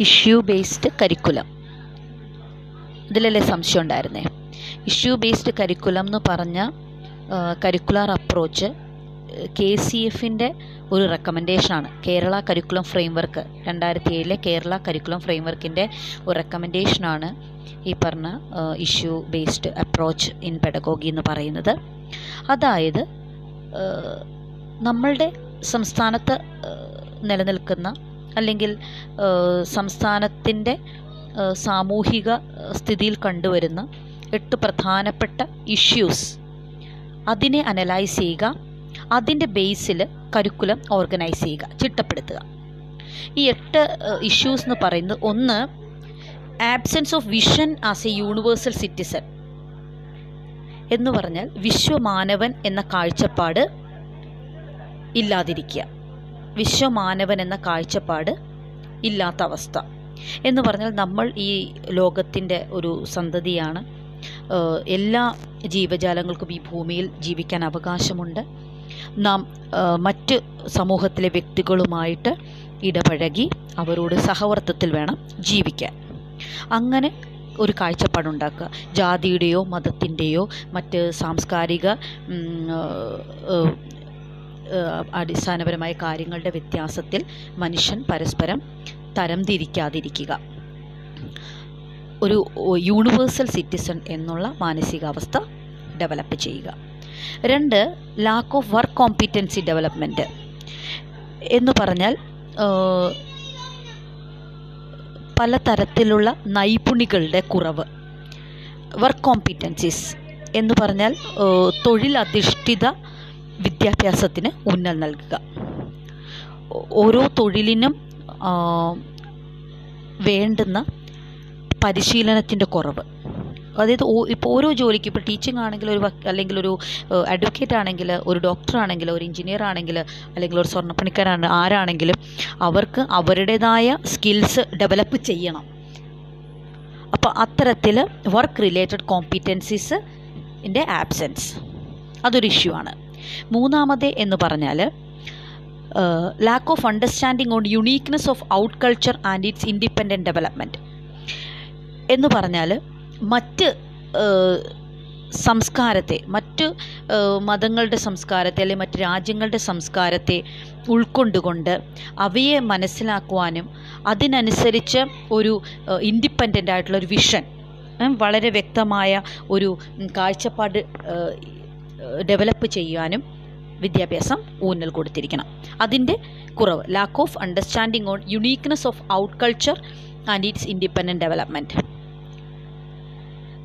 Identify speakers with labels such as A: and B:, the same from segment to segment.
A: Issue based curriculum. ഇതിലല്ലേ സംശയം ഉണ്ടായിരുന്നേ? Issue based curriculum എന്ന് പറഞ്ഞ കരിക്കുലർ അപ്രോച്ച് കെ സി എഫിന്റെ ഒരു റെക്കമെൻഡേഷനാണ് കേരള കരിക്കുലം ഫ്രെയിംവർക്ക് രണ്ടായിരത്തി ഏഴിലെ കേരള കരിക്കുലം ഫ്രെയിംവർക്കിന്റെ ഒരു റെക്കമെൻഡേഷനാണ് ഈ പറഞ്ഞ issue based approach in pedagogy എന്ന് പറയുന്നത്. അതായത് നമ്മളുടെ സംസ്ഥാനത്ത് നിലനിൽക്കുന്ന അല്ലെങ്കിൽ സംസ്ഥാനത്തിന്റെ സാമൂഹിക സ്ഥിതിയിൽ കണ്ടുവരുന്ന എട്ട് പ്രധാനപ്പെട്ട ഇഷ്യൂസ് അതിനെ അനലൈസ് ചെയ്യുക. അതിന്റെ ബേസിൽ കരിക്കുലം ഓർഗനൈസ് ചെയ്യുക. ചിട്ടപ്പെടുത്തുക. ഈ എട്ട് ഇഷ്യൂസ് എന്ന് പറയുന്നത് ഒന്ന് absence of vision as a universal citizen എന്ന് പറഞ്ഞാൽ വിശ്വമാനവൻ എന്ന കാഴ്ചപ്പാട് ഇല്ലാതിരിക്കുക. വിശ്വമാനവൻ എന്ന കാഴ്ചപ്പാട് ഇല്ലാത്ത അവസ്ഥ. എന്ന് പറഞ്ഞാൽ നമ്മൾ ഈ ലോകത്തിന്റെ ഒരു സന്തതിയാണ്. എല്ലാ ജീവജാലങ്ങൾക്കും ഈ ഭൂമിയിൽ ജീവിക്കാൻ അവകാശമുണ്ട്. നാം മറ്റ് സമൂഹത്തിലെ വ്യക്തികളുമായിട്ട് ഇടപഴകി അവരോട് സഹവർത്തത്തിൽ വേണം ജീവിക്കാൻ. അങ്ങനെ ഒരു കാഴ്ചപ്പാടുണ്ടാക്കുക ജാതിയുടെയോ മതത്തിന്റെയോ മറ്റ് സാംസ്കാരിക അടിസ്ഥാനപരമായ കാര്യങ്ങളുടെ വ്യത്യാസത്തിൽ മനുഷ്യൻ പരസ്പരം തരംതിരിക്കാതിരിക്കുക. ഒരു യൂണിവേഴ്സൽ സിറ്റിസൺ എന്നുള്ള മാനസികാവസ്ഥ ഡെവലപ്പ് ചെയ്യുക. രണ്ട് lack of work competency development എന്ന് പറഞ്ഞാൽ പല തരത്തിലുള്ള നൈപുണികളുടെ കുറവ്. വർക്ക് കോമ്പിറ്റൻസീസ് എന്ന് പറഞ്ഞാൽ തൊഴിലധിഷ്ഠിത വിദ്യാഭ്യാസത്തിന് ഊന്നൽ നൽകുക. ഓരോ തൊഴിലിനും വേണ്ടുന്ന പരിശീലനത്തിന്റെ കുറവ്. അതായത് ഇപ്പോൾ ഓരോ ജോലിക്ക് ഇപ്പോൾ ടീച്ചിങ് ആണെങ്കിൽ ഒരു അല്ലെങ്കിൽ ഒരു അഡ്വക്കേറ്റ് ആണെങ്കിൽ ഒരു ഡോക്ടർ ആണെങ്കിൽ ഒരു എഞ്ചിനീയർ ആണെങ്കിൽ അല്ലെങ്കിൽ ഒരു സ്വർണപ്പണിക്കാരാണ് ആരാണെങ്കിലും അവർക്ക് അവരുടേതായ സ്കിൽസ് ഡെവലപ്പ് ചെയ്യണം. അപ്പോൾ അത്തരത്തിൽ വർക്ക് റിലേറ്റഡ് കോമ്പിറ്റൻസീസ് ഇന്റെ ആബ്സെൻസ് അതൊരു ഇഷ്യൂ ആണ്. മൂന്നാമത് എന്ന് പറഞ്ഞാൽ lack of understanding on uniqueness of our culture and its independent development എന്ന് പറഞ്ഞാൽ മറ്റ് സംസ്കാരത്തെ മറ്റ് മതങ്ങളുടെ സംസ്കാരത്തെ അല്ലെങ്കിൽ മറ്റ് രാജ്യങ്ങളുടെ സംസ്കാരത്തെ ഉൾക്കൊണ്ടുകൊണ്ട് അവയെ മനസ്സിലാക്കുവാനും അതിനനുസരിച്ച് ഒരു ഇൻഡിപെൻഡന്റ് ആയിട്ടുള്ള ഒരു വിഷൻ വളരെ വ്യക്തമായ ഒരു കാഴ്ചപ്പാട് ഡെവലപ്പ് ചെയ്യുവാനും വിദ്യാഭ്യാസം ഊന്നൽ കൊടുത്തിരിക്കണം. അതിന്റെ കുറവ് lack of understanding on uniqueness of our culture and its independent development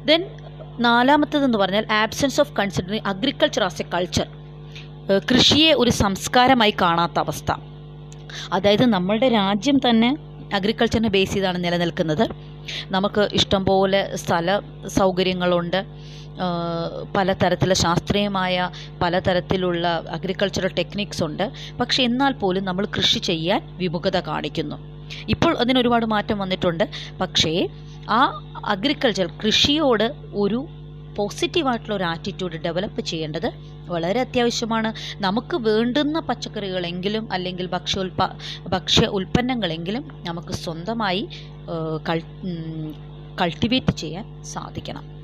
A: then നാലാമത്തതെന്ന് പറഞ്ഞാൽ absence of considering agriculture as a culture കൃഷിയെ ഒരു സംസ്കാരമായി കാണാത്ത അവസ്ഥ. അതായത് നമ്മളുടെ രാജ്യം തന്നെ അഗ്രികൾച്ചറിനെ ബേസ് ചെയ്താണ് നിലനിൽക്കുന്നത്. നമുക്ക് ഇഷ്ടംപോലെ സ്ഥല സൗകര്യങ്ങളുണ്ട്. പലതരത്തിലുള്ള ശാസ്ത്രീയമായ പലതരത്തിലുള്ള അഗ്രികൾച്ചറൽ ടെക്നിക്സ് ഉണ്ട്. പക്ഷെ എന്നാൽ പോലും നമ്മൾ കൃഷി ചെയ്യാൻ വിമുഖത കാണിക്കുന്നു. ഇപ്പോൾ അതിന് ഒരുപാട് മാറ്റം വന്നിട്ടുണ്ട്. പക്ഷേ ആ അഗ്രികൾച്ചർ കൃഷിയോട് ഒരു പോസിറ്റീവായിട്ടുള്ള ഒരു ആറ്റിറ്റ്യൂഡ് ഡെവലപ്പ് ചെയ്യേണ്ടത് വളരെ അത്യാവശ്യമാണ്. നമുക്ക് വേണ്ടുന്ന പച്ചക്കറികളെങ്കിലും അല്ലെങ്കിൽ ഭക്ഷ്യോൽപ ഭക്ഷ്യ ഉൽപ്പന്നങ്ങളെങ്കിലും നമുക്ക് സ്വന്തമായി കൾട്ടിവേറ്റ് ചെയ്യാൻ സാധിക്കണം.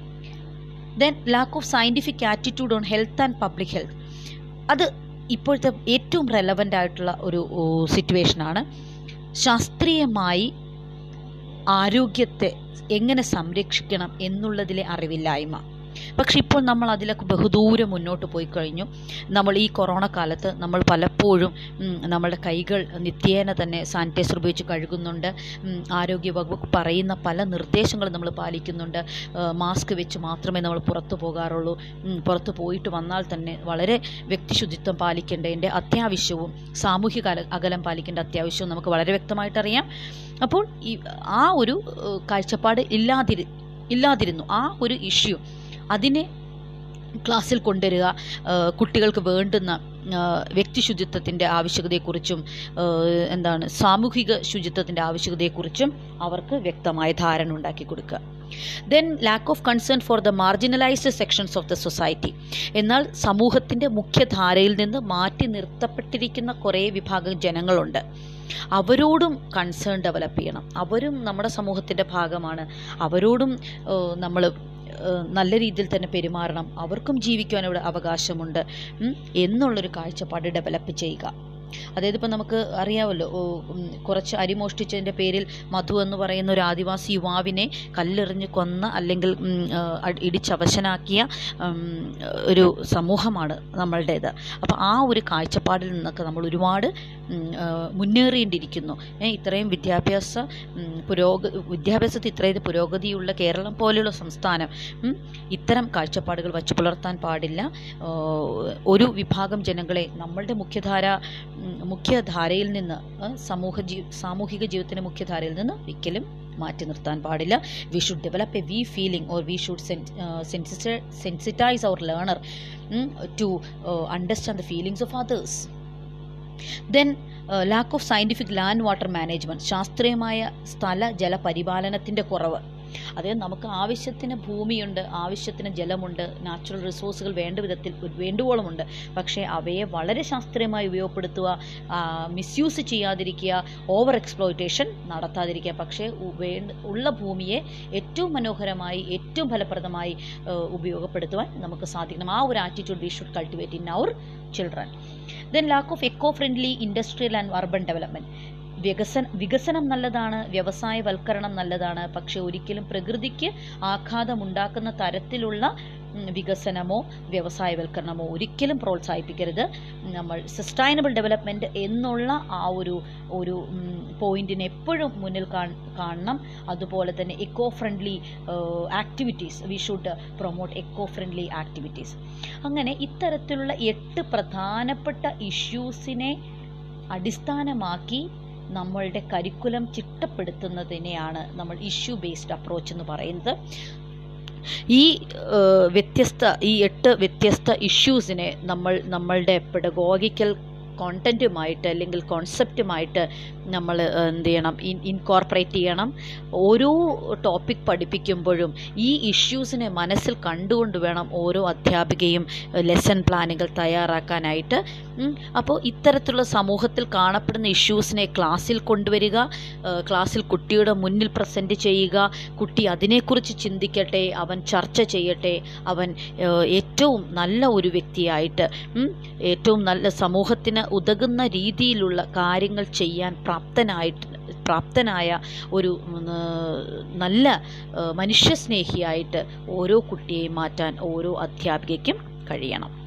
A: Then lack of scientific attitude on health and public health അത് ഇപ്പോഴത്തെ ഏറ്റവും റെലവന്റ് ആയിട്ടുള്ള ഒരു സിറ്റുവേഷനാണ് ശാസ്ത്രീയമായി ആരോഗ്യത്തെ എങ്ങനെ സംരക്ഷിക്കണം എന്നുള്ളതിലെ അറിവില്ലായ്മ. പക്ഷെ ഇപ്പോൾ നമ്മൾ അതിലൊക്കെ ബഹുദൂരം മുന്നോട്ട് പോയി കഴിഞ്ഞു നമ്മൾ ഈ കൊറോണ കാലത്ത് നമ്മൾ പലപ്പോഴും നമ്മുടെ കൈകൾ നിത്യേന തന്നെ സാനിറ്റൈസർ ഉപയോഗിച്ച് കഴുകുന്നുണ്ട്. ആരോഗ്യ വകുപ്പ് പറയുന്ന പല നിർദ്ദേശങ്ങളും നമ്മൾ പാലിക്കുന്നുണ്ട്. മാസ്ക് വെച്ച് മാത്രമേ നമ്മൾ പുറത്തു പോകാറുള്ളൂ. പുറത്തു പോയിട്ട് വന്നാൽ തന്നെ വളരെ വ്യക്തിശുചിത്വം പാലിക്കേണ്ടതിന്റെ അത്യാവശ്യവും സാമൂഹിക അകലം പാലിക്കേണ്ട അത്യാവശ്യവും നമുക്ക് വളരെ വ്യക്തമായിട്ടറിയാം. അപ്പോൾ ഈ ആ ഒരു കാഴ്ചപ്പാട് ഇല്ലാതിരി ഇല്ലാതിരുന്നു. ആ ഒരു ഇഷ്യൂ അതിനെ ക്ലാസ്സിൽ കൊണ്ടുവരിക കുട്ടികൾക്ക് വേണ്ടുന്ന വ്യക്തിശുചിത്വത്തിന്റെ വ്യക്തി ശുചിത്വത്തിന്റെ ആവശ്യകതയെക്കുറിച്ചും എന്താണ് സാമൂഹിക ശുചിത്വത്തിന്റെ ആവശ്യകതയെക്കുറിച്ചും അവർക്ക് വ്യക്തമായ ധാരണ ഉണ്ടാക്കി കൊടുക്കുക. Then lack of concern for the marginalised sections of the society എന്നാൽ സമൂഹത്തിന്റെ മുഖ്യധാരയിൽ നിന്ന് മാറ്റി നിർത്തപ്പെട്ടിരിക്കുന്ന കുറേ വിഭാഗം ജനങ്ങളുണ്ട്. അവരോടും കൺസേൺ ഡെവലപ്പ് ചെയ്യണം. അവരും നമ്മുടെ സമൂഹത്തിന്റെ ഭാഗമാണ്. അവരോടും നമ്മൾ നല്ല രീതിയിൽ തന്നെ പെരുമാറണം. അവർക്കും ജീവിക്കുവാൻ ഇവിടെ അവകാശമുണ്ട്. എന്നുള്ളൊരു കാഴ്ചപ്പാട് ഡെവലപ്പ് ചെയ്യുക. അതായത് ഇപ്പം നമുക്ക് അറിയാമല്ലോ കുറച്ച് അരി കുറച്ച് അരിമോഷ്ടിച്ചതിന്റെ പേരിൽ മധു എന്ന് പറയുന്ന ഒരു ആദിവാസി യുവാവിനെ കല്ലെറിഞ്ഞ് കൊന്ന അല്ലെങ്കിൽ ഇടിച്ചവശനാക്കിയ ഒരു സമൂഹമാണ് നമ്മളുടേത്. അപ്പോൾ ആ ഒരു കാഴ്ചപ്പാടിൽ നിന്നൊക്കെ നമ്മൾ ഒരുപാട് ഉം, മുന്നേറേണ്ടിയിരിക്കുന്നു ഇത്രയും വിദ്യാഭ്യാസ പുരോഗ വിദ്യാഭ്യാസത്തിൽ ഇത്രയും പുരോഗതിയുള്ള കേരളം പോലെയുള്ള സംസ്ഥാനം ഇത്തരം കാഴ്ചപ്പാടുകൾ വച്ചു പുലർത്താൻ പാടില്ല. ഒരു വിഭാഗം ജനങ്ങളെ നമ്മളുടെ മുഖ്യധാര മുഖ്യധാരയിൽ നിന്ന് സമൂഹ ജീ സാമൂഹിക ജീവിതത്തിന്റെ മുഖ്യധാരയിൽ നിന്ന് ഒരിക്കലും മാറ്റി നിർത്താൻ പാടില്ല. We should develop a we feeling or we should sensitise our learner to understand the feelings of others then lack of scientific land water management ശാസ്ത്രീയമായ സ്ഥല ജലപരിപാലനത്തിന്റെ കുറവ്. അതായത് നമുക്ക് ആവശ്യത്തിന് ഭൂമിയുണ്ട് ആവശ്യത്തിന് ജലമുണ്ട് നാച്ചുറൽ റിസോഴ്സുകൾ വേണ്ട വിധത്തിൽ വേണ്ടുവോളമുണ്ട്. പക്ഷേ അവയെ വളരെ ശാസ്ത്രീയമായി ഉപയോഗപ്പെടുത്തുക മിസ്യൂസ് ചെയ്യാതിരിക്കുക ഓവർ എക്സ്പ്ലോയിറ്റേഷൻ നടത്താതിരിക്കുക. പക്ഷേ ഉള്ള ഭൂമിയെ ഏറ്റവും മനോഹരമായി ഏറ്റവും ഫലപ്രദമായി ഉപയോഗപ്പെടുത്തുവാൻ നമുക്ക് സാധിക്കണം. ആ ഒരു attitude we should cultivate in our children then lack of eco friendly industrial and urban development വികസന വികസനം നല്ലതാണ് വ്യവസായവൽക്കരണം നല്ലതാണ് പക്ഷെ ഒരിക്കലും പ്രകൃതിക്ക് ആഘാതമുണ്ടാക്കുന്ന തരത്തിലുള്ള വികസനമോ വ്യവസായവൽക്കരണമോ ഒരിക്കലും പ്രോത്സാഹിപ്പിക്കരുത്. നമ്മൾ സസ്റ്റൈനബിൾ ഡെവലപ്മെന്റ് എന്നുള്ള ആ ഒരു ഒരു പോയിന്റിനെ എപ്പോഴും മുന്നിൽ കാണണം. അതുപോലെ തന്നെ eco friendly activities we should promote eco friendly activities അങ്ങനെ ഇത്തരത്തിലുള്ള എട്ട് പ്രധാനപ്പെട്ട ഇഷ്യൂസിനെ അടിസ്ഥാനമാക്കി നമ്മളുടെ കരിക്കുലം ചിട്ടപ്പെടുത്തുന്നതിനെയാണ് നമ്മൾ ഇഷ്യൂ ബേസ്ഡ് അപ്രോച്ച് എന്ന് പറയുന്നത്. ഈ വ്യത്യസ്ത ഈ എട്ട് വ്യത്യസ്ത ഇഷ്യൂസിനെ നമ്മൾ നമ്മളുടെ പെഡഗോഗിക്കൽ കോണ്ടന്റുമായിട്ട് അല്ലെങ്കിൽ കോൺസെപ്റ്റുമായിട്ട് നമ്മൾ എന്ത് ചെയ്യണം? ഇൻ ഇൻകോർപ്പറേറ്റ് ചെയ്യണം. ഓരോ ടോപ്പിക് പഠിപ്പിക്കുമ്പോഴും ഈ ഇഷ്യൂസിനെ മനസ്സിൽ കണ്ടുകൊണ്ട് വേണം ഓരോ അധ്യാപികയും ലെസൺ പ്ലാനുകൾ തയ്യാറാക്കാനായിട്ട് അപ്പോൾ ഇത്തരത്തിലുള്ള സമൂഹത്തിൽ കാണപ്പെടുന്ന ഇഷ്യൂസിനെ ക്ലാസ്സിൽ കൊണ്ടുവരിക ക്ലാസ്സിൽ കുട്ടിയുടെ മുന്നിൽ പ്രസന്റ് ചെയ്യുക കുട്ടി അതിനെക്കുറിച്ച് ചിന്തിക്കട്ടെ അവൻ ചർച്ച ചെയ്യട്ടെ അവൻ ഏറ്റവും നല്ല ഒരു വ്യക്തിയായിട്ട് ഏറ്റവും നല്ല സമൂഹത്തിന് ഉതകുന്ന രീതിയിലുള്ള കാര്യങ്ങൾ ചെയ്യാൻ പ്രാപ്തനായിട്ട് പ്രാപ്തനായ ഒരു നല്ല മനുഷ്യസ്നേഹിയായിട്ട് ഓരോ കുട്ടിയെയും മാറ്റാൻ ഓരോ അധ്യാപികയ്ക്കും കഴിയണം.